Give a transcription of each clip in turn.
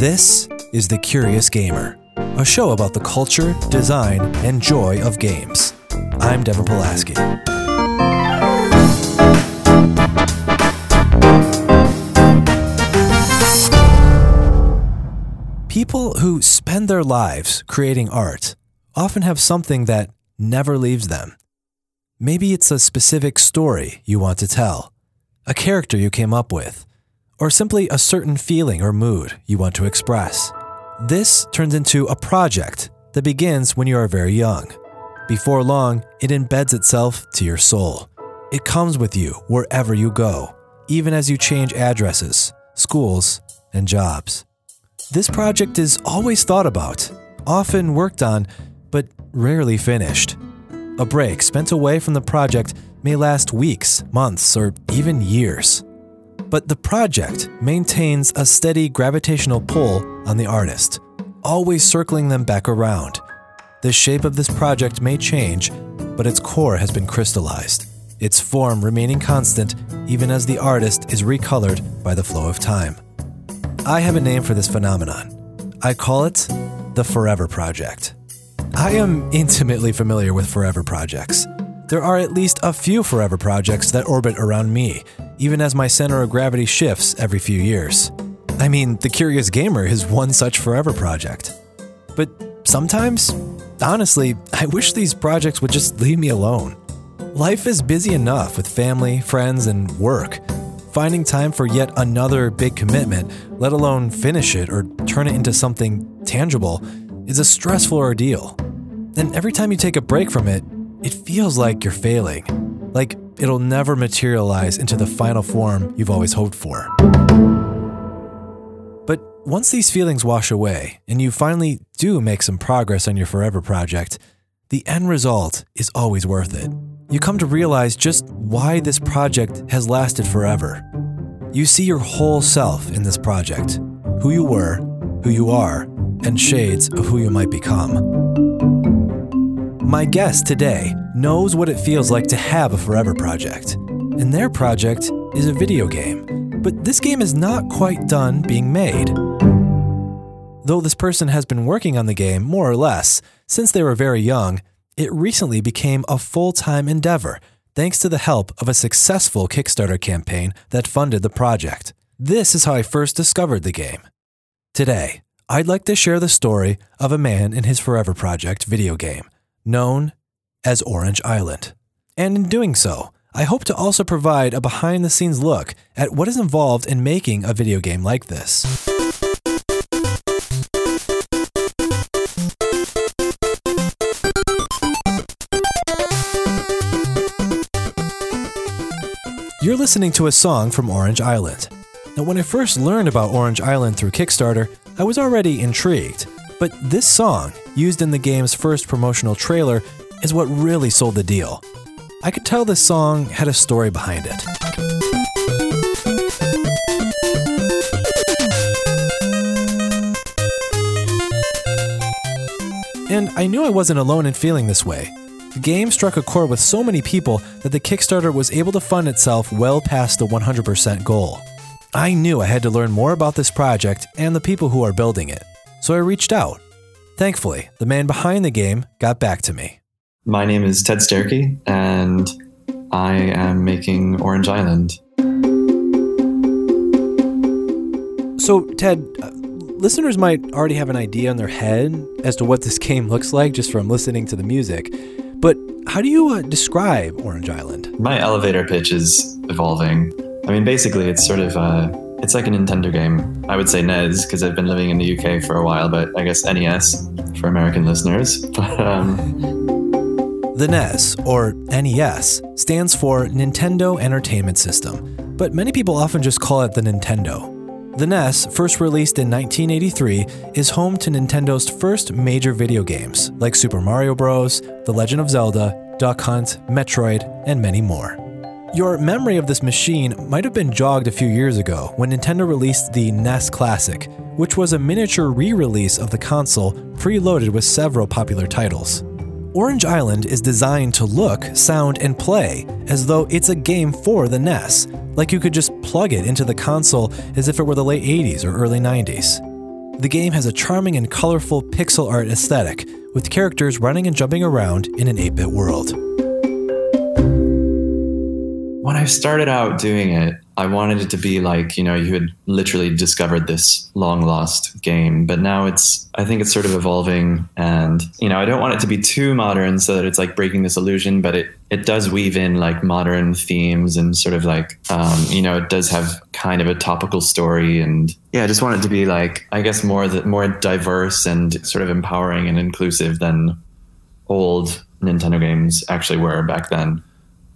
This is The Curious Gamer, a show about the culture, design, and joy of games. I'm Devin Polaski. People who spend their lives creating art often have something that never leaves them. Maybe it's a specific story you want to tell, a character you came up with, or simply a certain feeling or mood you want to express. This turns into a project that begins when you are very young. Before long, it embeds itself to your soul. It comes with you wherever you go, even as you change addresses, schools, and jobs. This project is always thought about, often worked on, but rarely finished. A break spent away from the project may last weeks, months, or even years. But the project maintains a steady gravitational pull on the artist, always circling them back around. The shape of this project may change, but its core has been crystallized, its form remaining constant even as the artist is recolored by the flow of time. I have a name for this phenomenon. I call it the Forever Project. I am intimately familiar with forever projects. There are at least a few forever projects that orbit around me, even as my center of gravity shifts every few years. I mean, The Curious Gamer is one such forever project. But sometimes, honestly, I wish these projects would just leave me alone. Life is busy enough with family, friends, and work finding time for yet another big commitment, let alone finish it or turn it into something tangible, is a stressful ordeal. And every time you take a break from it, it feels like you're failing, like it'll never materialize into the final form you've always hoped for. But once these feelings wash away and you finally do make some progress on your forever project, the end result is always worth it you come to realize just why this project has lasted forever. You see your whole self in this project who you were, who you are, and shades of who you might become. My guest today knows what it feels like to have a forever project, and their project is a video game. But this game is not quite done being made. Though this person has been working on the game more or less since they were very young, it recently became a full time endeavor thanks to the help of a successful Kickstarter campaign that funded the project. This is how I first discovered the game. Today, I'd like to share the story of a man in his Forever Project video game, known as Orange Island. And in doing so, I hope to also provide a behind the scenes look at what is involved in making a video game like this. You're listening to a song from Orange Island. Now, when I first learned about Orange Island through Kickstarter, I was already intrigued. But this song, used in the game's first promotional trailer, is what really sold the deal. I could tell this song had a story behind it. And I knew I wasn't alone in feeling this way. The game struck a chord with so many people that the Kickstarter was able to fund itself well past the 100% goal. I knew I had to learn more about this project and the people who are building it, so I reached out. Thankfully, the man behind the game got back to me. My name is Ted Sterchi, and I am making Orange Island. So, Ted, uh, listeners might already have an idea in their head as to what this game looks like just from listening to the music. But how do you uh, describe Orange Island? My elevator pitch is evolving. I mean, basically, it's sort of uh, it's like a Nintendo game. I would say NES because I've been living in the UK for a while, but I guess NES for American listeners. Um... the NES or NES stands for Nintendo Entertainment System, but many people often just call it the Nintendo. The NES, first released in 1983, is home to Nintendo's first major video games like Super Mario Bros., The Legend of Zelda, Duck Hunt, Metroid, and many more. Your memory of this machine might have been jogged a few years ago when Nintendo released the NES Classic, which was a miniature re release of the console preloaded with several popular titles. Orange Island is designed to look, sound, and play as though it's a game for the NES, like you could just plug it into the console as if it were the late 80s or early 90s. The game has a charming and colorful pixel art aesthetic, with characters running and jumping around in an 8 bit world. When I started out doing it, I wanted it to be like, you know, you had literally discovered this long lost game, but now it's, I think it's sort of evolving. And, you know, I don't want it to be too modern so that it's like breaking this illusion, but it, it does weave in like modern themes and sort of like, um, you know, it does have kind of a topical story. And yeah, I just want it to be like, I guess more, the, more diverse and sort of empowering and inclusive than old Nintendo games actually were back then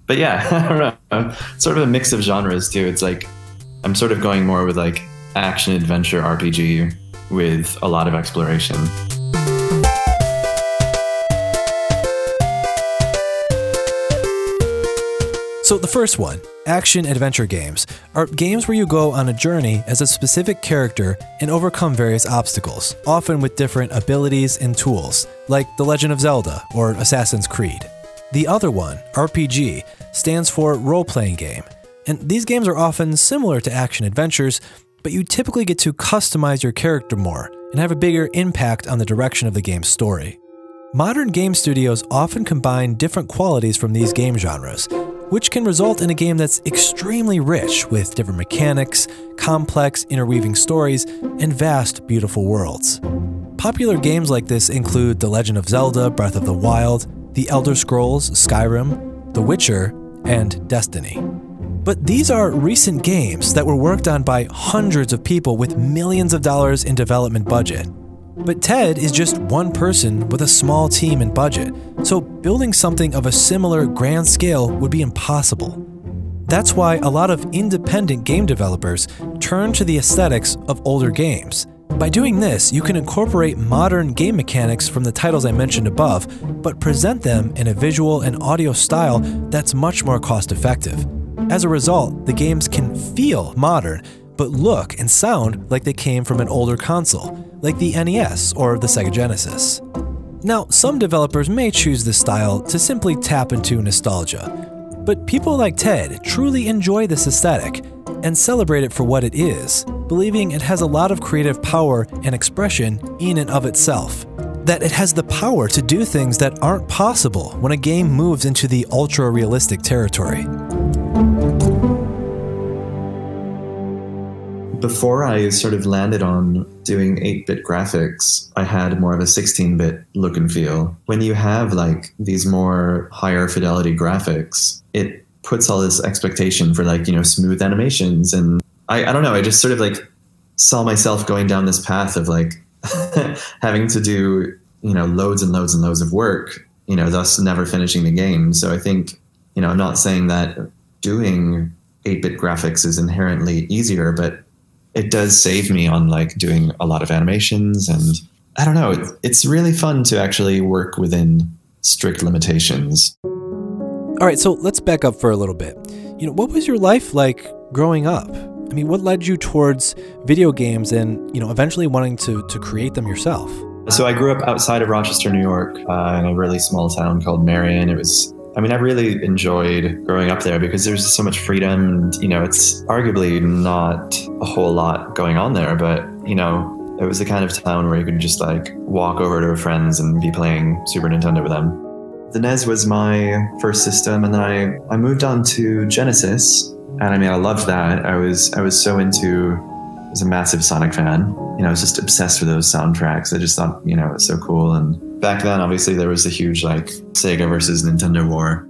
but yeah, I don't know. Sort of a mix of genres too. It's like I'm sort of going more with like action adventure RPG with a lot of exploration. So, the first one, action adventure games, are games where you go on a journey as a specific character and overcome various obstacles, often with different abilities and tools, like The Legend of Zelda or Assassin's Creed. The other one, RPG, stands for role playing game, and these games are often similar to action adventures, but you typically get to customize your character more and have a bigger impact on the direction of the game's story. Modern game studios often combine different qualities from these game genres, which can result in a game that's extremely rich with different mechanics, complex interweaving stories, and vast, beautiful worlds. Popular games like this include The Legend of Zelda Breath of the Wild, the Elder Scrolls, Skyrim, The Witcher, and Destiny. But these are recent games that were worked on by hundreds of people with millions of dollars in development budget. But Ted is just one person with a small team and budget, so building something of a similar grand scale would be impossible. That's why a lot of independent game developers turn to the aesthetics of older games by doing this, you can incorporate modern game mechanics from the titles I mentioned above, but present them in a visual and audio style that's much more cost effective. As a result, the games can feel modern, but look and sound like they came from an older console, like the NES or the Sega Genesis. Now, some developers may choose this style to simply tap into nostalgia, but people like Ted truly enjoy this aesthetic and celebrate it for what it is, believing it has a lot of creative power and expression in and of itself. That it has the power to do things that aren't possible when a game moves into the ultra realistic territory. Before I sort of landed on doing 8 bit graphics, I had more of a 16 bit look and feel. When you have like these more higher fidelity graphics, it puts all this expectation for like, you know, smooth animations and I, I don't know. I just sort of like saw myself going down this path of like having to do, you know, loads and loads and loads of work, you know, thus never finishing the game. So I think, you know, I'm not saying that doing 8 bit graphics is inherently easier, but it does save me on like doing a lot of animations. And I don't know, it's really fun to actually work within strict limitations. All right, so let's back up for a little bit. You know, what was your life like growing up? I mean, what led you towards video games and, you know, eventually wanting to, to create them yourself? So I grew up outside of Rochester, New York, uh, in a really small town called Marion. It was, I mean, I really enjoyed growing up there because there's so much freedom. And, you know, it's arguably not a whole lot going on there, but, you know, it was the kind of town where you could just like walk over to friends and be playing Super Nintendo with them. The NES was my first system, and then I, I moved on to Genesis, and I mean, I loved that. I was I was so into. I was a massive Sonic fan. You know, I was just obsessed with those soundtracks. I just thought, you know, it was so cool. And back then, obviously, there was a huge like Sega versus Nintendo war.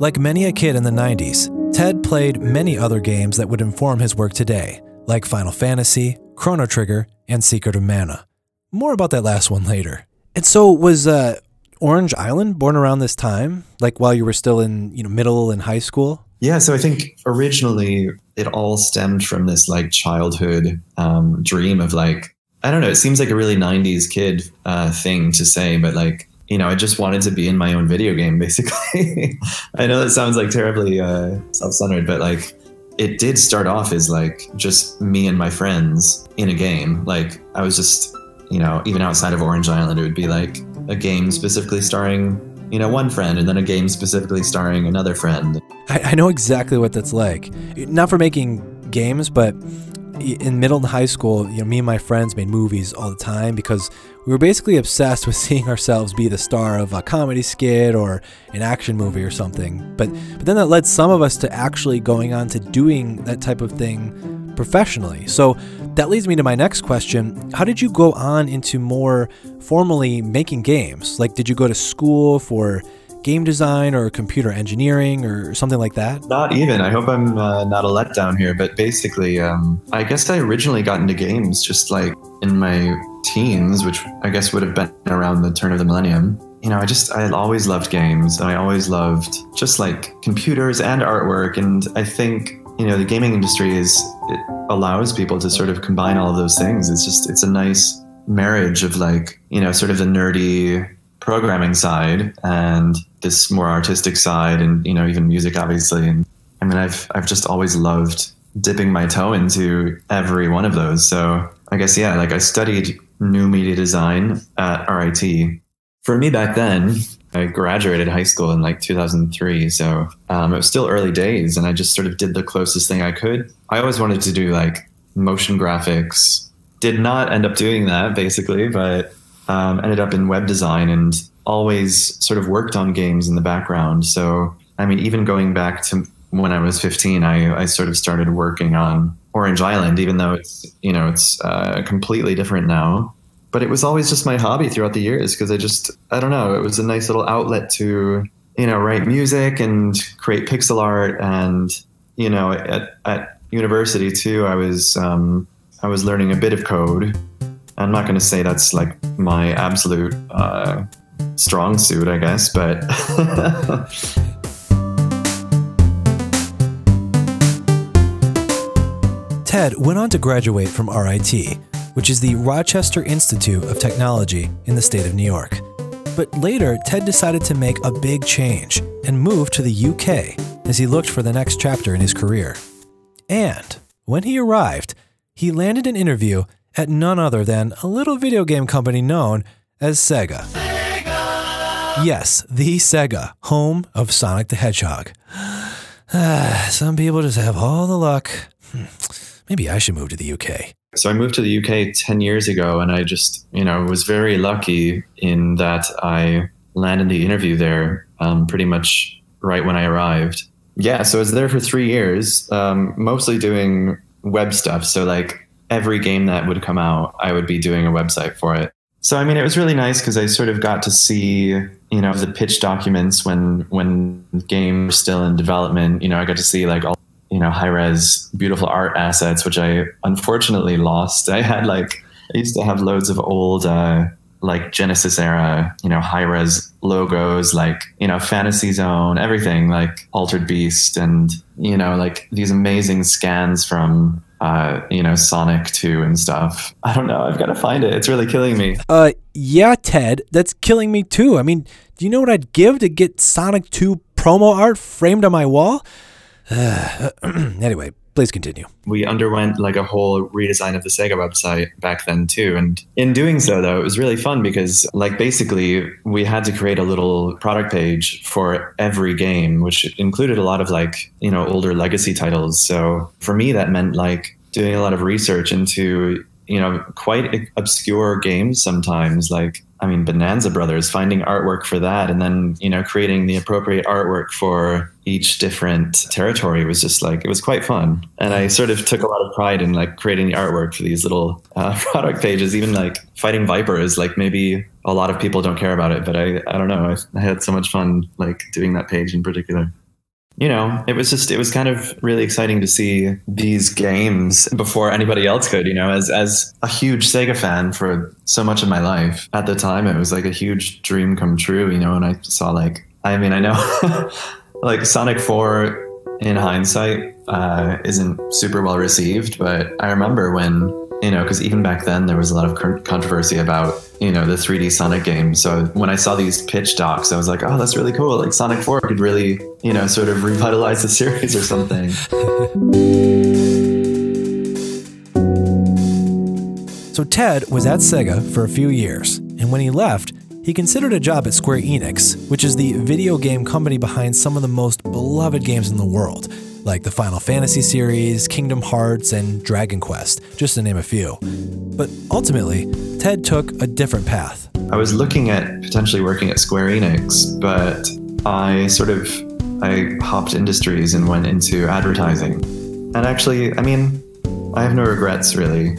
Like many a kid in the 90s, Ted played many other games that would inform his work today, like Final Fantasy, Chrono Trigger, and Secret of Mana. More about that last one later. And so, was uh, Orange Island born around this time, like while you were still in you know middle and high school? Yeah, so I think originally it all stemmed from this like childhood um, dream of like I don't know. It seems like a really '90s kid uh, thing to say, but like you know, I just wanted to be in my own video game. Basically, I know that sounds like terribly uh, self-centered, but like it did start off as like just me and my friends in a game. Like I was just you know, even outside of Orange Island, it would be like a game specifically starring you know, one friend and then a game specifically starring another friend. I, I know exactly what that's like. Not for making games, but in middle and high school, you know, me and my friends made movies all the time because we were basically obsessed with seeing ourselves be the star of a comedy skit or an action movie or something. But but then that led some of us to actually going on to doing that type of thing professionally. So that leads me to my next question. How did you go on into more formally making games? Like did you go to school for game design or computer engineering or something like that? Not even. I hope I'm uh, not a letdown here, but basically, um, I guess I originally got into games just like in my teens, which I guess would have been around the turn of the millennium. You know, I just, I always loved games and I always loved just like computers and artwork. And I think, you know, the gaming industry is, it allows people to sort of combine all of those things. It's just, it's a nice marriage of like, you know, sort of the nerdy programming side and this more artistic side and you know even music obviously. And i mean i've i've just always loved dipping my toe into every one of those. So i guess yeah like i studied new media design at rit for me back then i graduated high school in like 2003 so um, it was still early days and i just sort of did the closest thing i could i always wanted to do like motion graphics did not end up doing that basically but um, ended up in web design and always sort of worked on games in the background. So, I mean, even going back to when I was 15, I, I sort of started working on Orange Island, even though it's, you know, it's uh, completely different now. But it was always just my hobby throughout the years because I just, I don't know, it was a nice little outlet to, you know, write music and create pixel art. And, you know, at, at university too, I was, um, I was learning a bit of code. I'm not going to say that's like my absolute uh, strong suit, I guess, but. Ted went on to graduate from RIT, which is the Rochester Institute of Technology in the state of New York. But later, Ted decided to make a big change and move to the UK as he looked for the next chapter in his career. And when he arrived, he landed an interview at none other than a little video game company known as Sega. Yes, the Sega, home of Sonic the Hedgehog. Some people just have all the luck. Hmm, maybe I should move to the UK. So I moved to the UK 10 years ago, and I just, you know, was very lucky in that I landed the interview there um, pretty much right when I arrived. Yeah, so I was there for three years, um, mostly doing web stuff. So, like, every game that would come out, I would be doing a website for it. So I mean, it was really nice because I sort of got to see, you know, the pitch documents when when games were still in development. You know, I got to see like all you know high res beautiful art assets, which I unfortunately lost. I had like I used to have loads of old. Uh, like Genesis era, you know, high res logos, like, you know, Fantasy Zone, everything like Altered Beast and, you know, like these amazing scans from uh, you know, Sonic 2 and stuff. I don't know. I've got to find it. It's really killing me. Uh, yeah, Ted, that's killing me too. I mean, do you know what I'd give to get Sonic 2 promo art framed on my wall? Anyway, please continue. We underwent like a whole redesign of the Sega website back then too. And in doing so, though, it was really fun because like basically we had to create a little product page for every game, which included a lot of like, you know, older legacy titles. So for me, that meant like doing a lot of research into you know quite obscure games sometimes like i mean bonanza brothers finding artwork for that and then you know creating the appropriate artwork for each different territory was just like it was quite fun. And i sort of took a lot of pride in like creating the artwork for these little uh, product pages even like fighting viper is like maybe a lot of people don't care about it but i i don't know I, I had so much fun like doing that page in particular you know, it was just it was kind of really exciting to see these games before anybody else could, you know, as as a huge Sega fan for so much of my life. At the time it was like a huge dream come true, you know, and I saw like I mean, I know like Sonic 4 in hindsight uh, isn't super well received, but I remember when you know, because even back then there was a lot of controversy about, you know, the 3D Sonic game. So when I saw these pitch docs, I was like, oh, that's really cool. Like Sonic 4 could really, you know, sort of revitalize the series or something. so Ted was at Sega for a few years, and when he left, he considered a job at Square Enix, which is the video game company behind some of the most beloved games in the world like the Final Fantasy series, Kingdom Hearts, and Dragon Quest, just to name a few. But ultimately, Ted took a different path. I was looking at potentially working at Square Enix, but I sort of I hopped industries and went into advertising. And actually, I mean, I have no regrets really.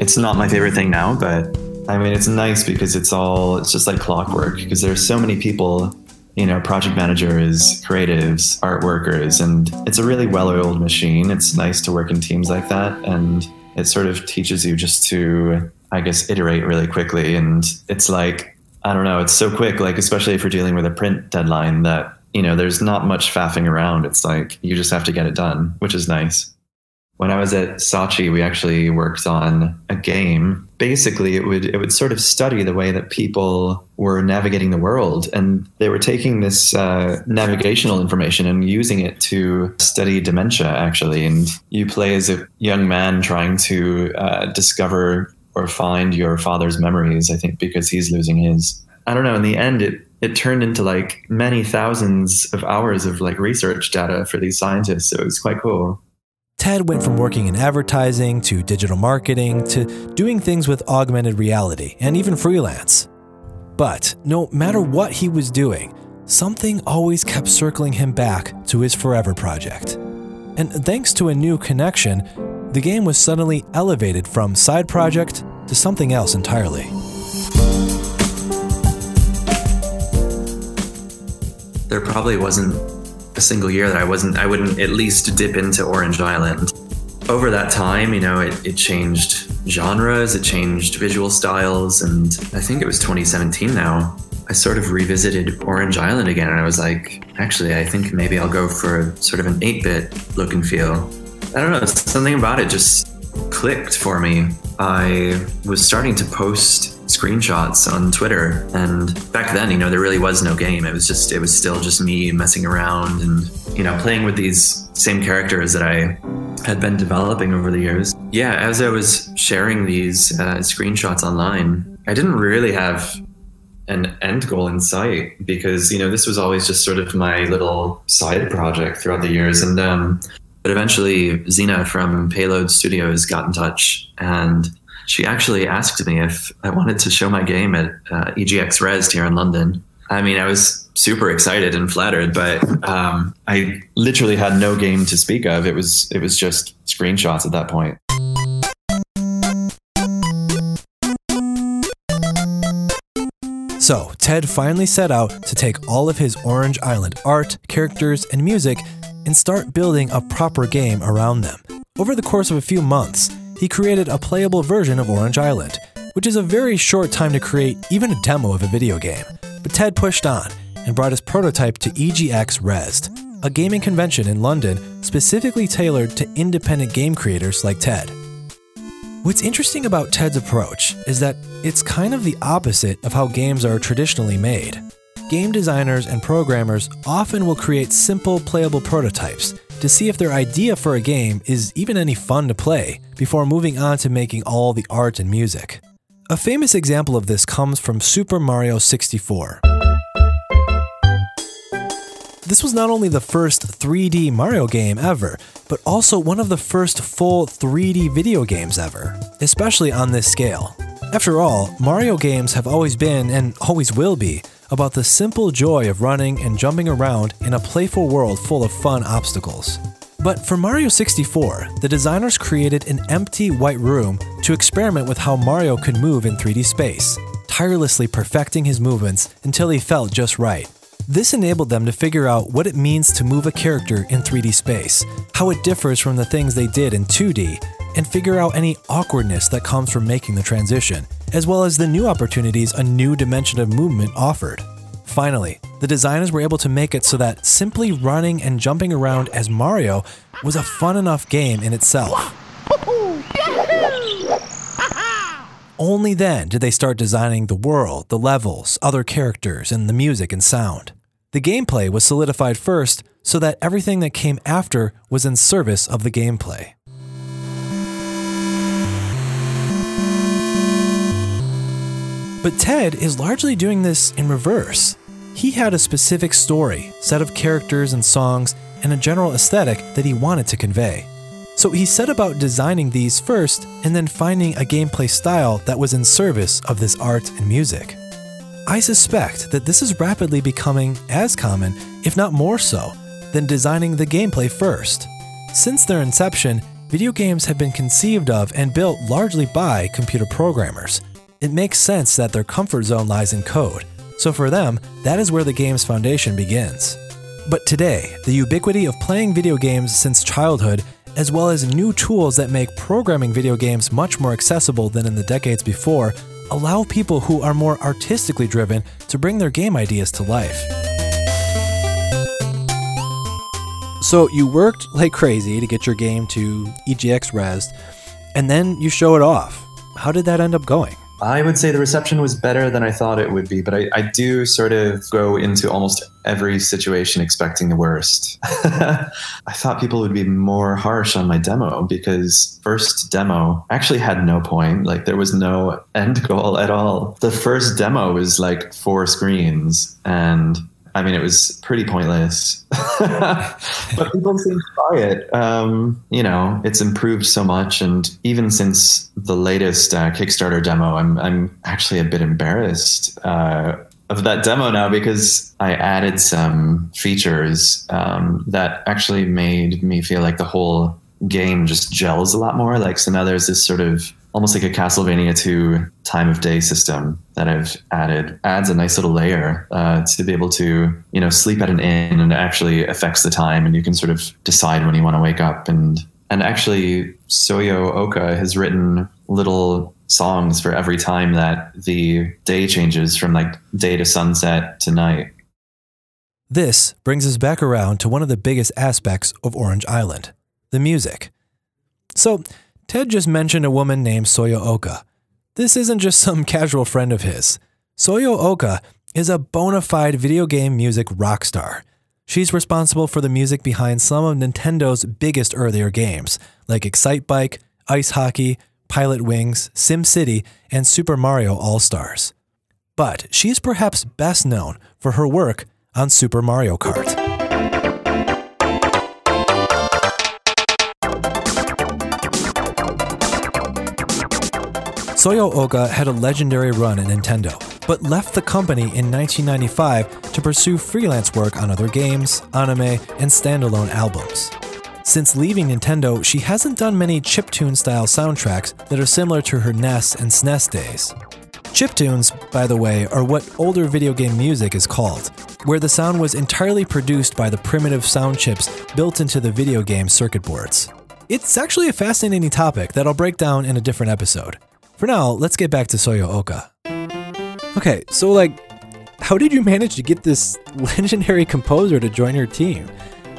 It's not my favorite thing now, but I mean, it's nice because it's all, it's just like clockwork because there's so many people, you know, project managers, creatives, art workers, and it's a really well oiled machine. It's nice to work in teams like that. And it sort of teaches you just to, I guess, iterate really quickly. And it's like, I don't know, it's so quick, like, especially if you're dealing with a print deadline that, you know, there's not much faffing around. It's like you just have to get it done, which is nice. When I was at Saatchi, we actually worked on a game. Basically, it would it would sort of study the way that people were navigating the world, and they were taking this uh, navigational information and using it to study dementia. Actually, and you play as a young man trying to uh, discover or find your father's memories. I think because he's losing his. I don't know. In the end, it it turned into like many thousands of hours of like research data for these scientists. So it was quite cool. Ted went from working in advertising to digital marketing to doing things with augmented reality and even freelance. But no matter what he was doing, something always kept circling him back to his forever project. And thanks to a new connection, the game was suddenly elevated from side project to something else entirely. There probably wasn't a single year that I wasn't I wouldn't at least dip into Orange Island. Over that time, you know, it, it changed genres, it changed visual styles, and I think it was 2017 now. I sort of revisited Orange Island again, and I was like, actually, I think maybe I'll go for sort of an 8 bit look and feel. I don't know, something about it just clicked for me. I was starting to post screenshots on Twitter. And back then, you know, there really was no game. It was just, it was still just me messing around and, you know, playing with these same characters that I had been developing over the years. Yeah, as I was sharing these uh, screenshots online, I didn't really have an end goal in sight because you know this was always just sort of my little side project throughout the years and um, but eventually Zena from Payload Studios got in touch and she actually asked me if I wanted to show my game at uh, EGX Rezzed here in London. I mean, I was super excited and flattered, but um, I literally had no game to speak of. It was it was just screenshots at that point. So, Ted finally set out to take all of his Orange Island art, characters, and music and start building a proper game around them. Over the course of a few months, he created a playable version of Orange Island, which is a very short time to create even a demo of a video game. But Ted pushed on and brought his prototype to EGX Rezzed, a gaming convention in London specifically tailored to independent game creators like Ted. What's interesting about Ted's approach is that it's kind of the opposite of how games are traditionally made. Game designers and programmers often will create simple playable prototypes to see if their idea for a game is even any fun to play before moving on to making all the art and music. A famous example of this comes from Super Mario 64. This was not only the first 3D Mario game ever, but also one of the first full 3D video games ever, especially on this scale. After all, Mario games have always been, and always will be, about the simple joy of running and jumping around in a playful world full of fun obstacles. But for Mario 64, the designers created an empty white room to experiment with how Mario could move in 3D space, tirelessly perfecting his movements until he felt just right. This enabled them to figure out what it means to move a character in 3D space, how it differs from the things they did in 2D, and figure out any awkwardness that comes from making the transition, as well as the new opportunities a new dimension of movement offered. Finally, the designers were able to make it so that simply running and jumping around as Mario was a fun enough game in itself. Only then did they start designing the world, the levels, other characters, and the music and sound. The gameplay was solidified first so that everything that came after was in service of the gameplay. But Ted is largely doing this in reverse. He had a specific story, set of characters and songs, and a general aesthetic that he wanted to convey. So he set about designing these first and then finding a gameplay style that was in service of this art and music. I suspect that this is rapidly becoming as common, if not more so, than designing the gameplay first. Since their inception, video games have been conceived of and built largely by computer programmers. It makes sense that their comfort zone lies in code, so for them, that is where the game's foundation begins. But today, the ubiquity of playing video games since childhood, as well as new tools that make programming video games much more accessible than in the decades before, allow people who are more artistically driven to bring their game ideas to life. So you worked like crazy to get your game to EGX Rezzed, and then you show it off. How did that end up going? I would say the reception was better than I thought it would be, but I, I do sort of go into almost every situation expecting the worst. I thought people would be more harsh on my demo because first demo actually had no point. Like there was no end goal at all. The first demo was like four screens and I mean, it was pretty pointless, but people seem to buy it. Um, you know, it's improved so much, and even since the latest uh, Kickstarter demo, I'm I'm actually a bit embarrassed uh, of that demo now because I added some features um, that actually made me feel like the whole game just gels a lot more. Like, so now there's this sort of almost like a Castlevania 2 time of day system that I've added adds a nice little layer uh, to be able to, you know, sleep at an inn and actually affects the time and you can sort of decide when you want to wake up. And, and actually, Soyo Oka has written little songs for every time that the day changes from like day to sunset to night. This brings us back around to one of the biggest aspects of Orange Island the music. So, Ted just mentioned a woman named Soyo Oka. This isn't just some casual friend of his. Soyo Oka is a bona fide video game music rock star. She's responsible for the music behind some of Nintendo's biggest earlier games, like Excitebike, Ice Hockey, Pilotwings, SimCity, and Super Mario All Stars. But she's perhaps best known for her work on Super Mario Kart. Soyo had a legendary run at Nintendo, but left the company in 1995 to pursue freelance work on other games, anime, and standalone albums. Since leaving Nintendo, she hasn't done many chiptune style soundtracks that are similar to her NES and SNES days. Chiptunes, by the way, are what older video game music is called, where the sound was entirely produced by the primitive sound chips built into the video game circuit boards. It's actually a fascinating topic that I'll break down in a different episode. For now, let's get back to Soyo Oka. Okay, so like, how did you manage to get this legendary composer to join your team?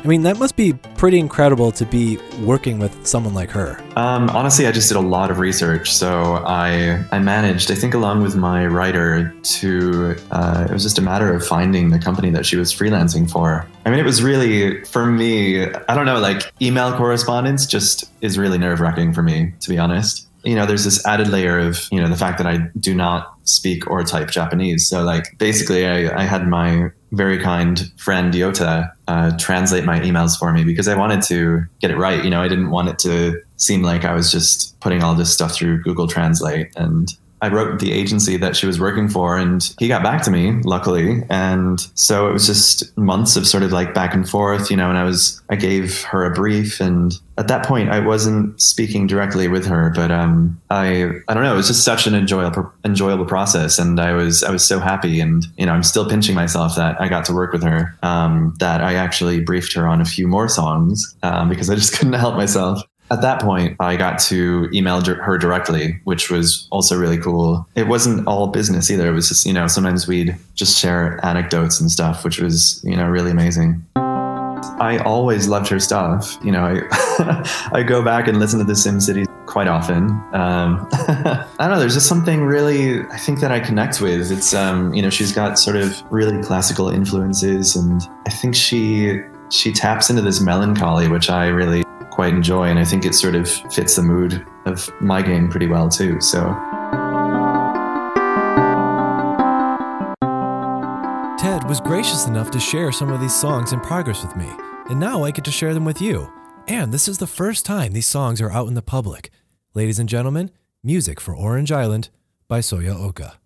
I mean, that must be pretty incredible to be working with someone like her. Um, honestly, I just did a lot of research. So I I managed, I think, along with my writer, to uh, it was just a matter of finding the company that she was freelancing for. I mean, it was really for me. I don't know, like email correspondence just is really nerve wracking for me, to be honest you know, there's this added layer of, you know, the fact that I do not speak or type Japanese. So, like, basically, I, I had my very kind friend Yota uh, translate my emails for me because I wanted to get it right. You know, I didn't want it to seem like I was just putting all this stuff through Google Translate. And I wrote the agency that she was working for, and he got back to me, luckily. And so it was just months of sort of like back and forth, you know. And I was, I gave her a brief, and at that point, I wasn't speaking directly with her, but um, I, I don't know, it was just such an enjoyable, enjoyable process, and I was, I was so happy, and you know, I'm still pinching myself that I got to work with her. Um, that I actually briefed her on a few more songs um, because I just couldn't help myself. At that point, I got to email her directly, which was also really cool. It wasn't all business either. It was just, you know, sometimes we'd just share anecdotes and stuff, which was, you know, really amazing. I always loved her stuff. You know, I, I go back and listen to the SimCity quite often. Um, I don't know. There's just something really, I think that I connect with. It's, um, you know, she's got sort of really classical influences, and I think she she taps into this melancholy, which I really quite enjoy. And I think it sort of fits the mood of my game pretty well too. So. Ted was gracious enough to share some of these songs in progress with me, and now I get to share them with you. And this is the first time these songs are out in the public. Ladies and gentlemen, music for Orange Island by Soyo Oka.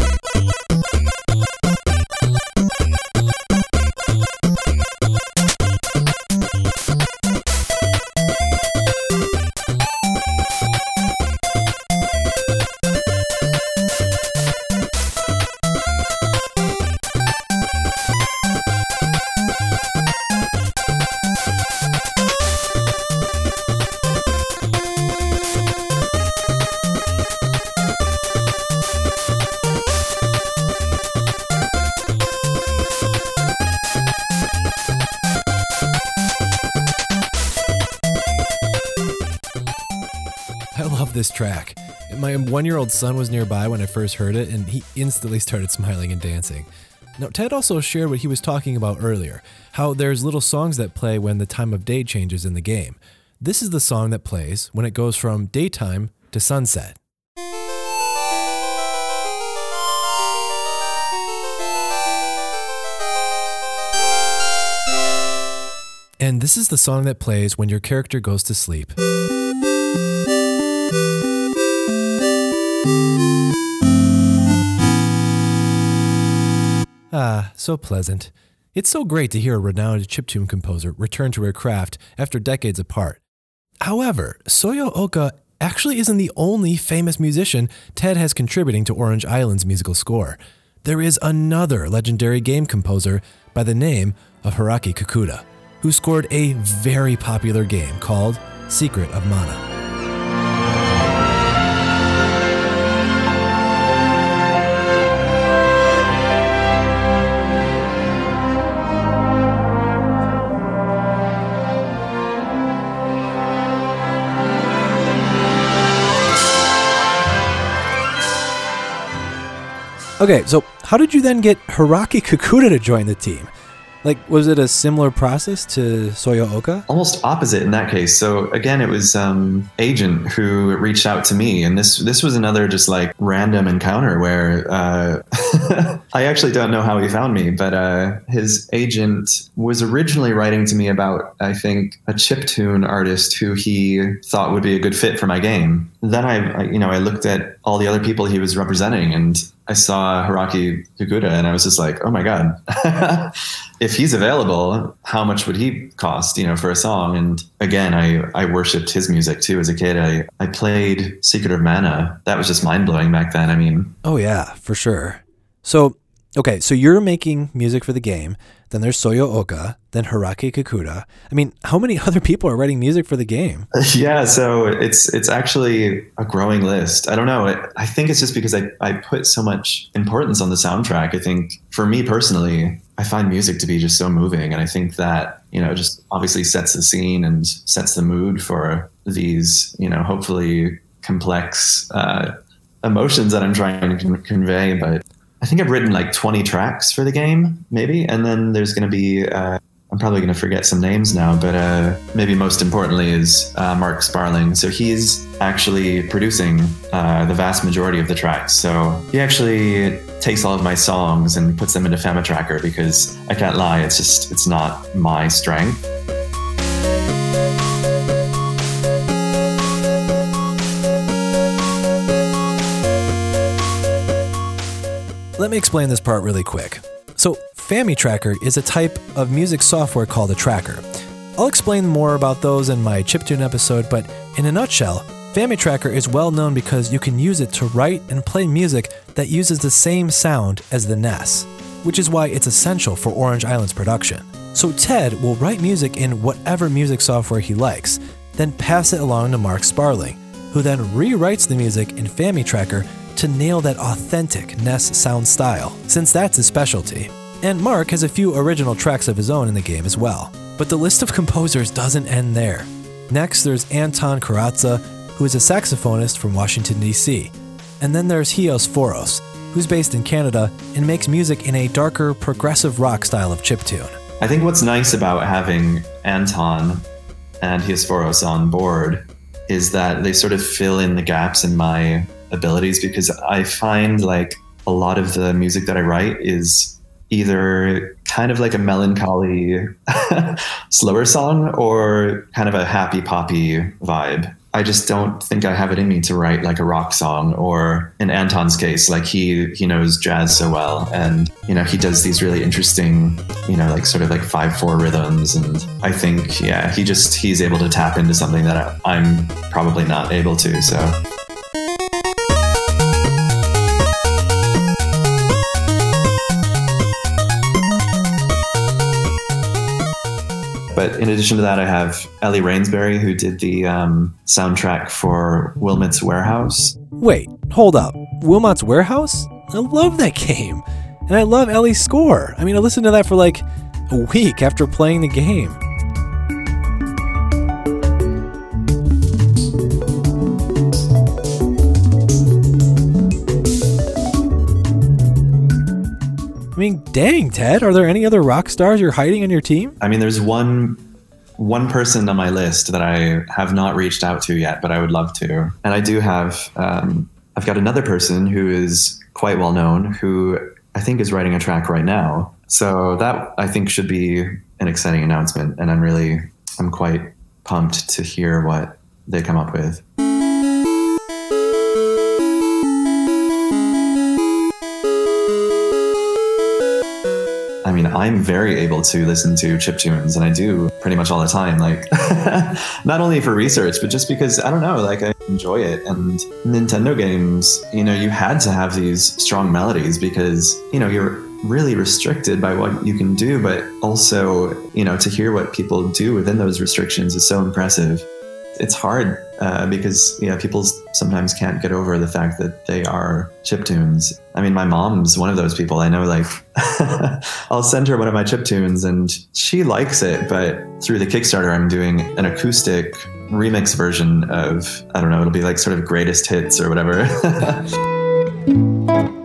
Track. My one year old son was nearby when I first heard it, and he instantly started smiling and dancing. Now, Ted also shared what he was talking about earlier how there's little songs that play when the time of day changes in the game. This is the song that plays when it goes from daytime to sunset. And this is the song that plays when your character goes to sleep. So pleasant. It's so great to hear a renowned chiptune composer return to her craft after decades apart. However, Soyo Oka actually isn't the only famous musician Ted has contributing to Orange Island's musical score. There is another legendary game composer by the name of Hiroki Kikuta, who scored a very popular game called Secret of Mana. Okay, so how did you then get Hiroki Kikuta to join the team? Like, was it a similar process to Soyo Oka? Almost opposite in that case. So again, it was um, agent who reached out to me, and this this was another just like random encounter where uh, I actually don't know how he found me, but uh, his agent was originally writing to me about I think a chiptune artist who he thought would be a good fit for my game. Then I, I you know I looked at all the other people he was representing, and I saw Hiroki Kikuta, and I was just like, oh my god. if he's available, how much would he cost, you know, for a song? And again, I, I worshipped his music too as a kid. I, I played Secret of Mana. That was just mind blowing back then. I mean, oh, yeah, for sure. So, okay, so you're making music for the game. Then there's Soyo Oka, then Hiroki Kikuta. I mean, how many other people are writing music for the game? Yeah, so it's it's actually a growing list. I don't know. I think it's just because I, I put so much importance on the soundtrack. I think for me personally, I find music to be just so moving. And I think that, you know, just obviously sets the scene and sets the mood for these, you know, hopefully complex uh, emotions that I'm trying to convey. But I think I've written like 20 tracks for the game, maybe. And then there's going to be, uh, I'm probably going to forget some names now, but uh, maybe most importantly is uh, Mark Sparling. So he's actually producing uh, the vast majority of the tracks. So he actually takes all of my songs and puts them into FamiTracker because I can't lie, it's just, it's not my strength. Let me explain this part really quick. So, FamiTracker is a type of music software called a tracker. I'll explain more about those in my chiptune episode, but in a nutshell, FamiTracker is well known because you can use it to write and play music that uses the same sound as the NES, which is why it's essential for Orange Island's production. So Ted will write music in whatever music software he likes, then pass it along to Mark Sparling, who then rewrites the music in FamiTracker to nail that authentic NES sound style, since that's his specialty. And Mark has a few original tracks of his own in the game as well. But the list of composers doesn't end there. Next, there's Anton Karatza, who is a saxophonist from Washington, D.C. And then there's Hios Foros, who's based in Canada and makes music in a darker, progressive rock style of chiptune. I think what's nice about having Anton and Hios Foros on board is that they sort of fill in the gaps in my abilities because I find like a lot of the music that I write is either kind of like a melancholy, slower song or kind of a happy poppy vibe. I just don't think I have it in me to write like a rock song or in Anton's case, like he he knows jazz so well and you know he does these really interesting, you know, like sort of like five four rhythms and I think yeah, he just he's able to tap into something that I'm probably not able to. So But in addition to that, I have Ellie Rainsberry, who did the um, soundtrack for Wilmot's Warehouse. Wait, hold up. Wilmot's Warehouse? I love that game. And I love Ellie's score. I mean, I listened to that for like a week after playing the game. Mean, dang, Ted, are there any other rock stars you're hiding on your team? I mean, there's one one person on my list that I have not reached out to yet, but I would love to. And I do have um, I've got another person who is quite well known who I think is writing a track right now. So that I think should be an exciting announcement, and I'm really I'm quite pumped to hear what they come up with. I mean, I'm very able to listen to chip tunes, and I do pretty much all the time. Like, not only for research, but just because I don't know, like I enjoy it. And Nintendo games, you know, you had to have these strong melodies because you know you're really restricted by what you can do, but also, you know, to hear what people do within those restrictions is so impressive it's hard uh, because yeah, people sometimes can't get over the fact that they are chip tunes. I mean, my mom's one of those people. I know, like, I'll send her one of my chip tunes and she likes it, but through the Kickstarter, I'm doing an acoustic remix version of I don't know. It'll be like sort of greatest hits or whatever.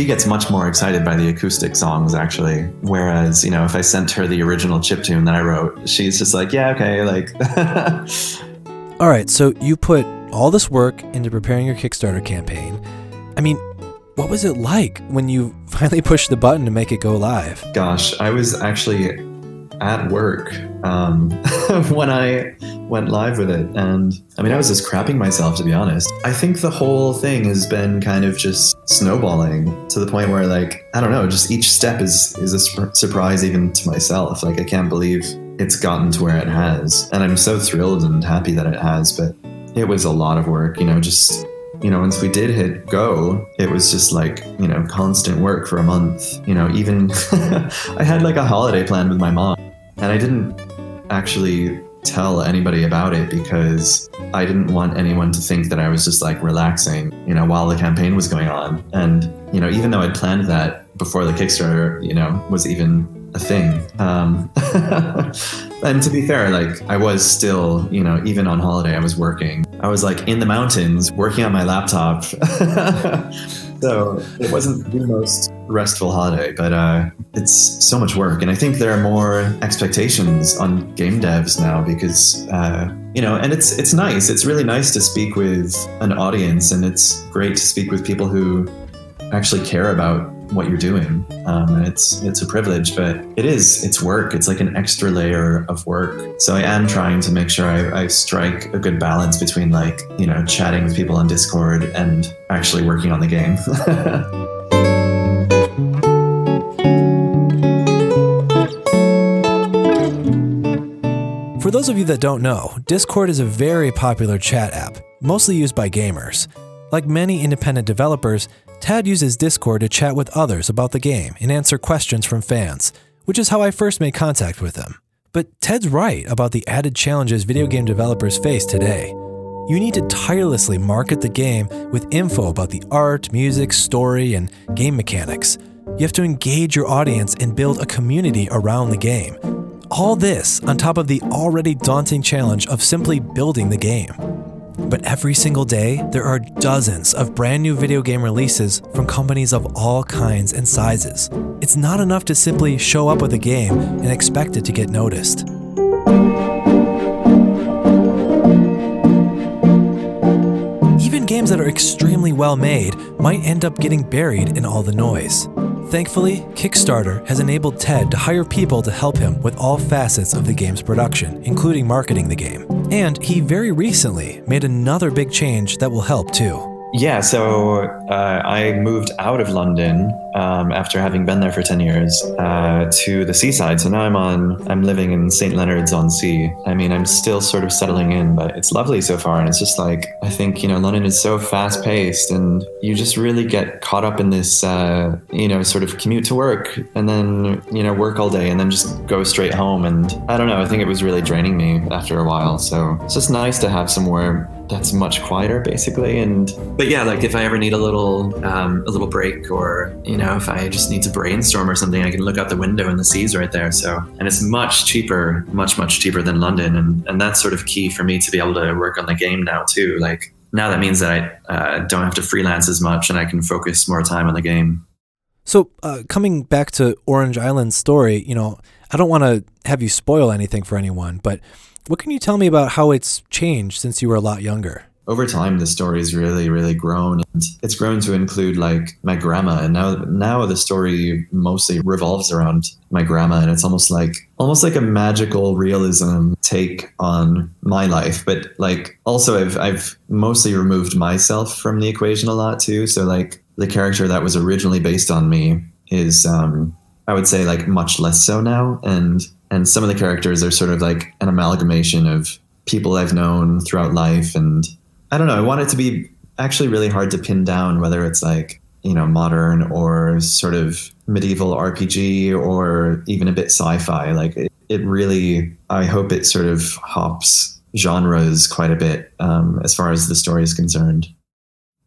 she gets much more excited by the acoustic songs actually. Whereas you know if i sent her the original chip tune that i wrote she's just like yeah okay like all right so you put all this work into preparing your kickstarter campaign. I mean what was it like when you finally pushed the button to make it go live? Gosh i was actually at work um, when I went live with it. And I mean, I was just crapping myself, to be honest. I think the whole thing has been kind of just snowballing to the point where, like, I don't know, just each step is, is a surprise even to myself. Like, I can't believe it's gotten to where it has. And I'm so thrilled and happy that it has. But it was a lot of work, you know, just you know, once we did hit go, it was just like, you know, constant work for a month. You know, even I had like a holiday plan with my mom. And I didn't actually tell anybody about it because I didn't want anyone to think that I was just like relaxing, you know, while the campaign was going on. And, you know, even though I'd planned that before the Kickstarter, you know, was even a thing. Um, and to be fair, like I was still, you know, even on holiday, I was working. I was like in the mountains working on my laptop. so it wasn't the most restful holiday, but uh, it's so much work. And I think there are more expectations on game devs now because, uh, you know, and it's it's nice. It's really nice to speak with an audience, and it's great to speak with people who actually care about what you're doing. Um, and it's it's a privilege, but it is it's work. It's like an extra layer of work. So I am trying to make sure I, I strike a good balance between like you know chatting with people on Discord and actually working on the game. For those of you that don't know, Discord is a very popular chat app, mostly used by gamers. Like many independent developers, Ted uses Discord to chat with others about the game and answer questions from fans, which is how I first made contact with him. But Ted's right about the added challenges video game developers face today. You need to tirelessly market the game with info about the art, music, story, and game mechanics. You have to engage your audience and build a community around the game. All this on top of the already daunting challenge of simply building the game. But every single day, there are dozens of brand new video game releases from companies of all kinds and sizes. It's not enough to simply show up with a game and expect it to get noticed. Even games that are extremely well made might end up getting buried in all the noise. Thankfully, Kickstarter has enabled Ted to hire people to help him with all facets of the game's production, including marketing the game. And he very recently made another big change that will help too. Yeah, so uh, I moved out of London um, after having been there for ten years uh, to the seaside. So now I'm on. I'm living in St Leonard's on Sea. I mean, I'm still sort of settling in, but it's lovely so far. And it's just like I think you know, London is so fast paced, and you just really get caught up in this, uh, you know, sort of commute to work, and then you know, work all day, and then just go straight home. And I don't know. I think it was really draining me after a while. So it's just nice to have somewhere that's much quieter basically and but yeah like if i ever need a little um, a little break or you know if i just need to brainstorm or something i can look out the window and the sea's right there so and it's much cheaper much much cheaper than london and and that's sort of key for me to be able to work on the game now too like now that means that i uh, don't have to freelance as much and i can focus more time on the game so uh, coming back to orange island's story you know i don't want to have you spoil anything for anyone but what can you tell me about how it's changed since you were a lot younger? Over time, the story's really, really grown, and it's grown to include like my grandma. And now, now the story mostly revolves around my grandma, and it's almost like almost like a magical realism take on my life. But like, also, I've I've mostly removed myself from the equation a lot too. So like, the character that was originally based on me is, um, I would say, like much less so now, and and some of the characters are sort of like an amalgamation of people I've known throughout life. And I don't know, I want it to be actually really hard to pin down whether it's like, you know, modern or sort of medieval RPG or even a bit sci fi. Like it, it really, I hope it sort of hops genres quite a bit um, as far as the story is concerned.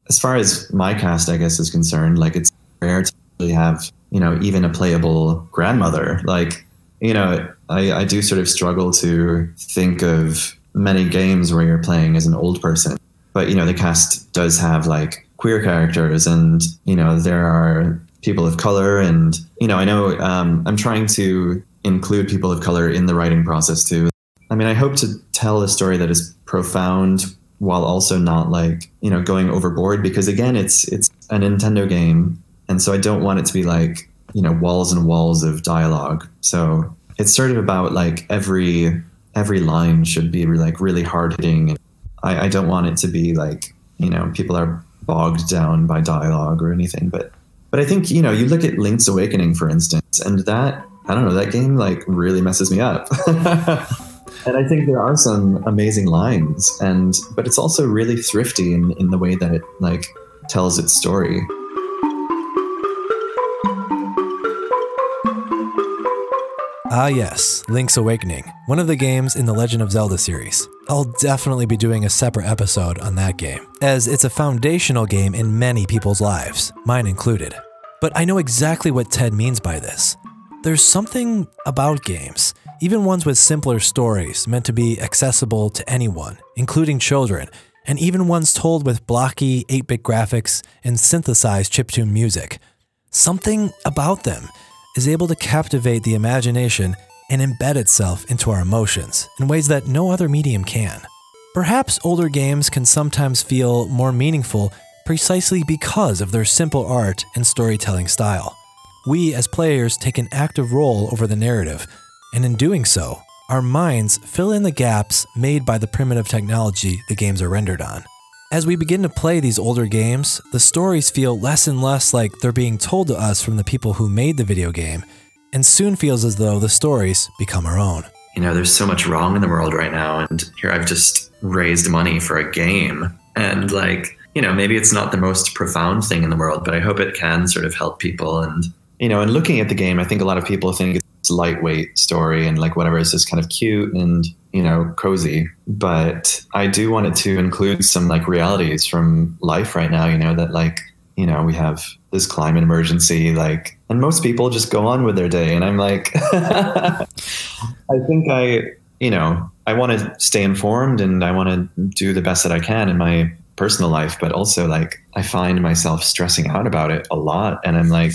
As far as my cast, I guess, is concerned, like it's rare to really have, you know, even a playable grandmother. Like, you know, I, I do sort of struggle to think of many games where you're playing as an old person. But, you know, the cast does have like queer characters and, you know, there are people of color. And, you know, I know um, I'm trying to include people of color in the writing process too. I mean, I hope to tell a story that is profound while also not like, you know, going overboard because again, it's it's a Nintendo game and so I don't want it to be like you know walls and walls of dialogue. So it's sort of about like every every line should be like really hard hitting. I, I don't want it to be like you know people are bogged down by dialogue or anything, but but I think you know you look at Link's Awakening for instance, and that I don't know that game like really messes me up. and I think there are some amazing lines, and but it's also really thrifty in in the way that it like tells its story. Ah, yes, Link's Awakening, one of the games in the Legend of Zelda series. I'll definitely be doing a separate episode on that game, as it's a foundational game in many people's lives, mine included. But I know exactly what Ted means by this. There's something about games, even ones with simpler stories meant to be accessible to anyone, including children, and even ones told with blocky 8 bit graphics and synthesized chiptune music. Something about them is able to captivate the imagination and embed itself into our emotions in ways that no other medium can. Perhaps older games can sometimes feel more meaningful precisely because of their simple art and storytelling style. We, as players, take an active role over the narrative, and in doing so, our minds fill in the gaps made by the primitive technology the games are rendered on. As we begin to play these older games, the stories feel less and less like they're being told to us from the people who made the video game, and soon feels as though the stories become our own. You know, there's so much wrong in the world right now, and here I've just raised money for a game. And, like, you know, maybe it's not the most profound thing in the world, but I hope it can sort of help people. And, you know, and looking at the game, I think a lot of people think it's lightweight story and, like, whatever, it's just kind of cute and you know, cozy. But I do want it to include some like realities from life right now, you know, that like, you know, we have this climate emergency, like, and most people just go on with their day. And I'm like, I think I, you know, I want to stay informed and I want to do the best that I can in my personal life, but also like I find myself stressing out about it a lot. And I'm like,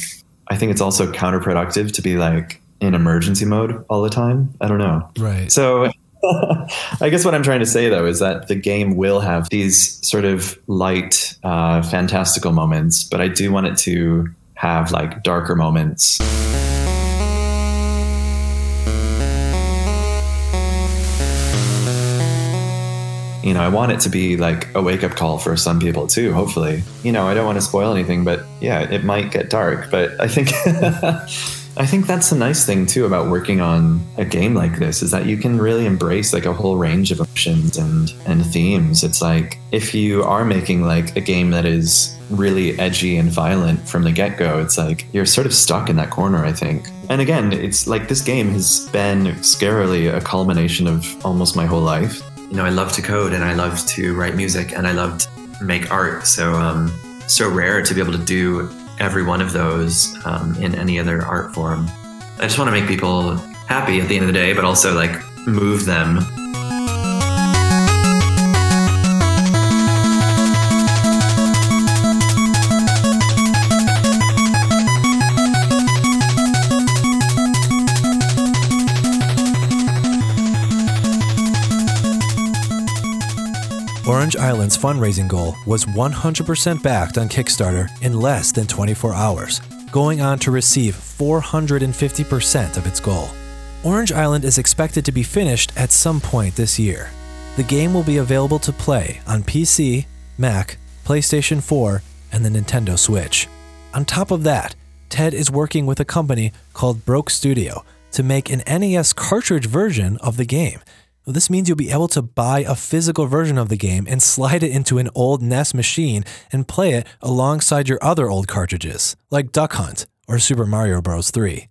I think it's also counterproductive to be like in emergency mode all the time. I don't know. Right. So I guess what I'm trying to say though is that the game will have these sort of light, uh, fantastical moments, but I do want it to have like darker moments. you know, I want it to be like a wake up call for some people too, hopefully. You know, I don't want to spoil anything, but yeah, it might get dark. But I think I think that's a nice thing too about working on a game like this is that you can really embrace like a whole range of emotions and and themes. It's like if you are making like a game that is really edgy and violent from the get-go, it's like you're sort of stuck in that corner, I think. And again, it's like this game has been scarily a culmination of almost my whole life you know, I love to code and I love to write music and I love to make art. So, um, so rare to be able to do every one of those um, in any other art form. I just want to make people happy at the end of the day, but also like move them Island's fundraising goal was 100% backed on Kickstarter in less than 24 hours, going on to receive 450% of its goal. Orange Island is expected to be finished at some point this year. The game will be available to play on PC, Mac, PlayStation 4, and the Nintendo Switch. On top of that, Ted is working with a company called Broke Studio to make an NES cartridge version of the game well, this means you'll be able to buy a physical version of the game and slide it into an old NES machine and play it alongside your other old cartridges, like Duck Hunt or Super Mario Bros. 3.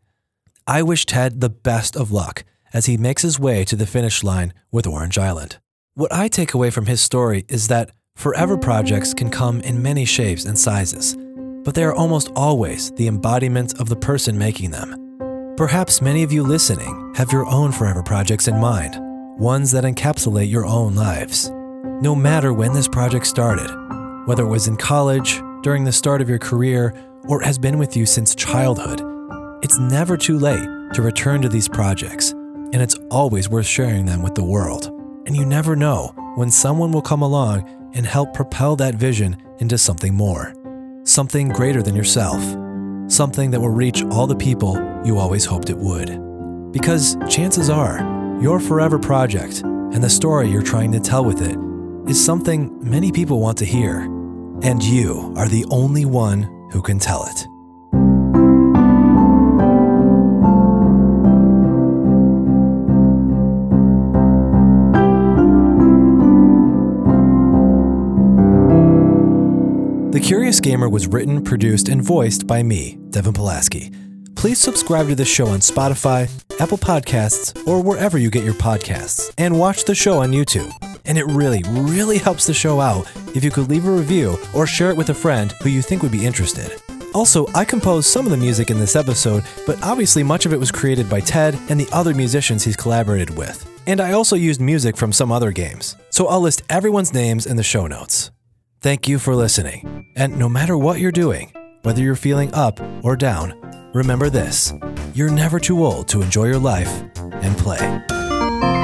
I wish Ted the best of luck as he makes his way to the finish line with Orange Island. What I take away from his story is that forever projects can come in many shapes and sizes, but they are almost always the embodiment of the person making them. Perhaps many of you listening have your own forever projects in mind ones that encapsulate your own lives. No matter when this project started, whether it was in college, during the start of your career, or has been with you since childhood, it's never too late to return to these projects, and it's always worth sharing them with the world. And you never know when someone will come along and help propel that vision into something more, something greater than yourself, something that will reach all the people you always hoped it would. Because chances are, your forever project and the story you're trying to tell with it is something many people want to hear, and you are the only one who can tell it. The Curious Gamer was written, produced, and voiced by me, Devin Polaski please subscribe to the show on Spotify, Apple Podcasts, or wherever you get your podcasts, and watch the show on YouTube. And it really, really helps the show out if you could leave a review or share it with a friend who you think would be interested. Also, I composed some of the music in this episode, but obviously much of it was created by Ted and the other musicians he's collaborated with. And I also used music from some other games, so I'll list everyone's names in the show notes. Thank you for listening, and no matter what you're doing, whether you're feeling up or down, Remember this you're never too old to enjoy your life and play.